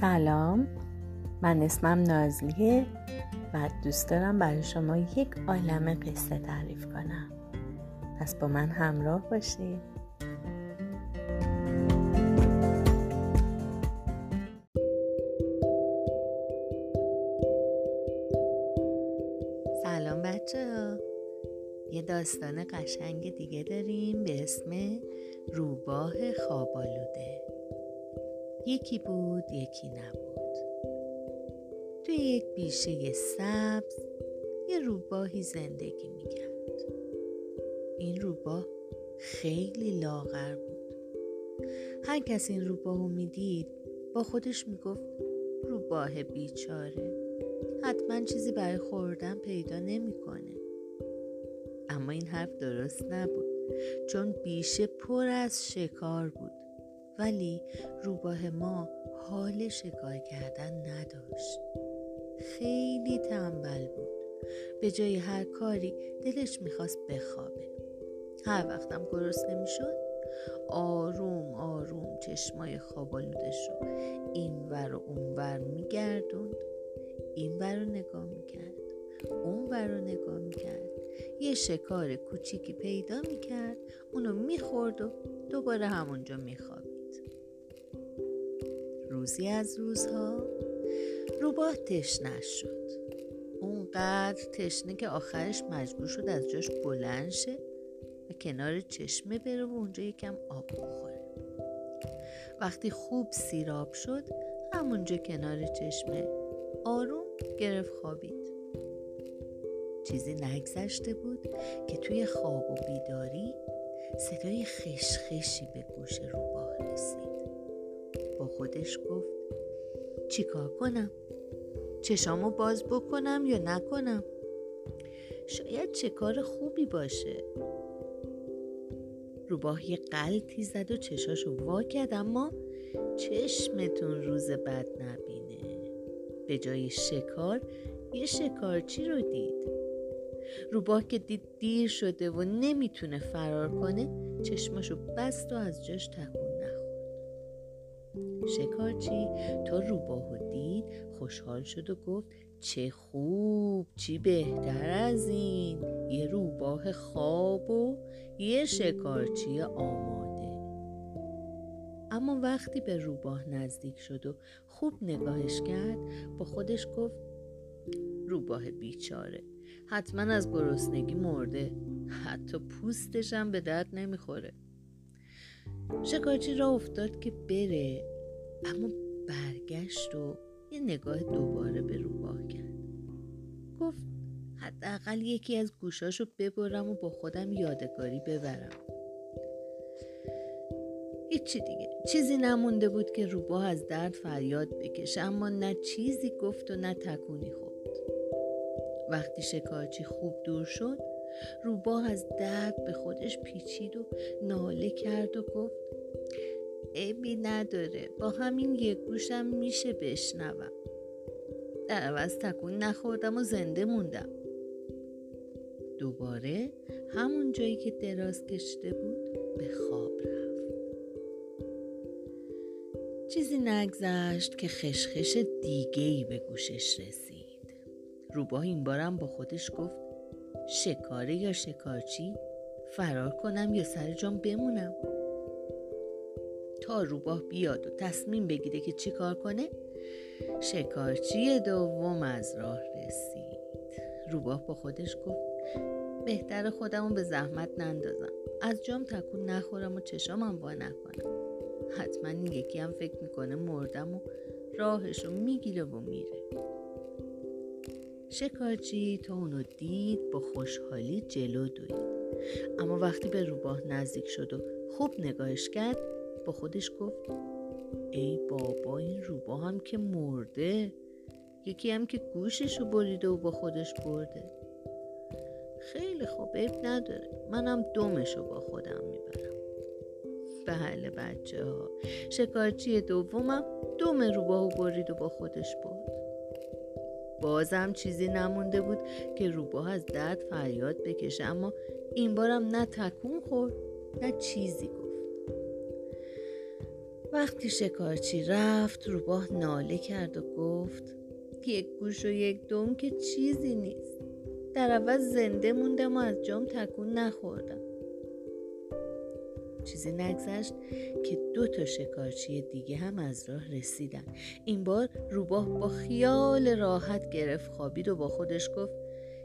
سلام. من اسمم نازلیه و دوست دارم برای شما یک عالم قصه تعریف کنم. پس با من همراه باشید. سلام بچه ها. یه داستان قشنگ دیگه داریم به اسم روباه خوابالوده یکی بود یکی نبود. توی یک بیشه سبز یه روباهی زندگی می‌کرد. این روباه خیلی لاغر بود. هر کس این روباهو می‌دید با خودش می‌گفت روباه بیچاره. حتما چیزی برای خوردن پیدا نمی‌کنه. اما این حرف درست نبود چون بیشه پر از شکار بود. ولی روباه ما حال شکار کردن نداشت. خیلی تنبل بود. به جای هر کاری دلش می‌خواست بخوابه. هر وقتم گرسنه می‌شد آروم آروم چشمای خوابالودش رو این ور و اون ور میگردوند. این ور رو نگاه می‌کرد. اون ور رو نگاه می‌کرد. یه شکار کوچیکی پیدا می‌کرد. اونو می‌خورد و دوباره همونجا میخوابید. روزی از روزها روباه تشنه شد. اونقدر تشنه که آخرش مجبور شد از جاش بلند شه و کنار چشمه بره و اونجا یکم آب بخوره. وقتی خوب سیراب شد همونجا کنار چشمه آروم گرفت خوابید. چیزی نگذشته بود که توی خواب و بیداری صدای خشخشی به گوش روباه رسید. با خودش گفت چیکار کنم؟ چشامو باز بکنم یا نکنم؟ شاید چه کار خوبی باشه. روباه یه قلطی زد و چشاشو وا کرد اما چشمتون روز بد نبینه. به جای شکار یه شکارچی رو دید. روباه که دید دیر شده و نمی‌تونه فرار کنه چشماشو بست و از جاش تکون شکارچی. تا روباهو دید خوشحال شد و گفت چه خوب چی بهتر از این. یه روباه خواب و یه شکارچی آماده. اما وقتی به روباه نزدیک شد و خوب نگاهش کرد با خودش گفت روباه بیچاره. حتما از گرسنگی مرده. حتی پوستشم به درد نمی‌خوره. شکارچی را افتاد که بره. اما برگشت و یه نگاه دوباره به روباه کرد. گفت حداقل یکی از گوشاشو ببرم و با خودم یادگاری ببرم. هیچی دیگه. چیزی نمونده بود که روباه از درد فریاد بکشه اما نه چیزی گفت و نه تکونی خورد. وقتی شکارچی خوب دور شد روباه از درد به خودش پیچید و ناله کرد و گفت عیبی نداره. با همین یک گوشم میشه بشنوم. در عوض تکون نخوردم و زنده موندم. دوباره همون جایی که دراز کشته بود به خواب رفت. چیزی نگذشت که خشخش دیگه به گوشش رسید. روباه این بارم با خودش گفت شکاره یا شکارچی؟ فرار کنم یا سر جام بمونم. روباه بیاد و تصمیم بگیره که چی کار کنه شکارچی دوم از راه رسید. روباه با خودش گفت بهتر خودمو به زحمت نندازم. از جام تکون نخورم و چشامم وا نکنم حتما این یکی هم فکر می‌کنه مردم و راهشو می‌گیره و میره. شکارچی تا اونو دید با خوشحالی جلو دوید. اما وقتی به روباه نزدیک شد و خوب نگاهش کرد با خودش گفت ای بابا این روبا هم که مرده. یکی هم که گوششو بریده و با خودش برده. خیلی خوب عیب نداره. منم دومشو با خودم می‌برم. بله بچه ها شکارچی دومم دوم روباهو برید و با خودش برد. بازم چیزی نمونده بود که روباه از درد فریاد بکشه اما این بارم نه تکون خورد نه چیزی گفت. وقتی شکارچی رفت روباه ناله کرد و گفت یک گوش و یک دم که چیزی نیست. در عوض زنده موندم و از جام تکون نخوردم. چیزی نگذشت که دو تا شکارچی دیگه هم از راه رسیدن. این بار روباه با خیال راحت گرفت خوابید و با خودش گفت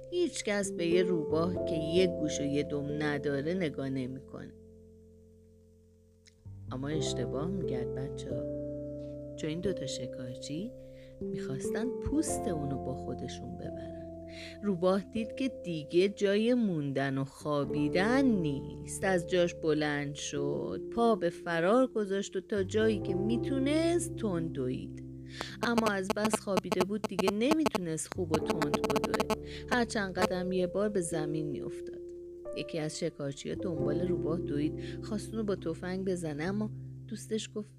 هیچ کس به یه روباه که یک گوش و یه دم نداره نگاه نمی‌کنه. اما اشتباه میگرد بچه ها. چون این دوتا شکارچی می‌خواستن پوست اونو با خودشون ببرن. روباه دید که دیگه جای موندن و خوابیدن نیست. از جاش بلند شد پا به فرار گذاشت و تا جایی که می‌تونست تند دوید. اما از بس خوابیده بود دیگه نمی‌تونست خوب و تند بدوه. هر چند قدم یه بار به زمین میافتاد. یکی از شکارچی ها دنبال روباه دوید. خواست با تفنگ بزنه اما دوستش گفت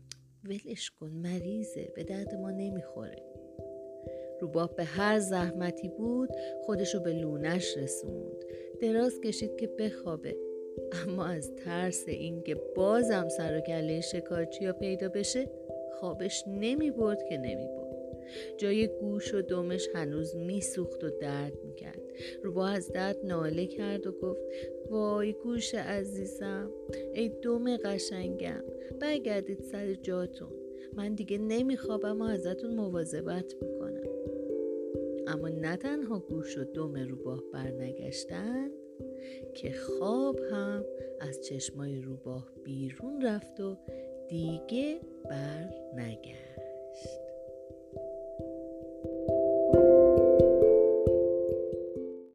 ولش کن مریضه به درد ما نمی‌خوره. روباه به هر زحمتی بود خودشو به لونش رسوند. دراز کشید که بخوابه. اما از ترس اینکه بازم سر و کله شکارچی ها پیدا بشه خوابش نمی برد که نمی برد. جای گوش و دمش هنوز میسوخت و درد می‌کرد. روبا از درد ناله کرد و گفت وای گوش عزیزم ای دم قشنگم برگردید سر جاتون من دیگه نمیخوابم و ازتون مواظبت می‌کنم. اما نه تنها گوش و دم روباه برنگشتند که خواب هم از چشمای روباه بیرون رفت و دیگه بر نگشت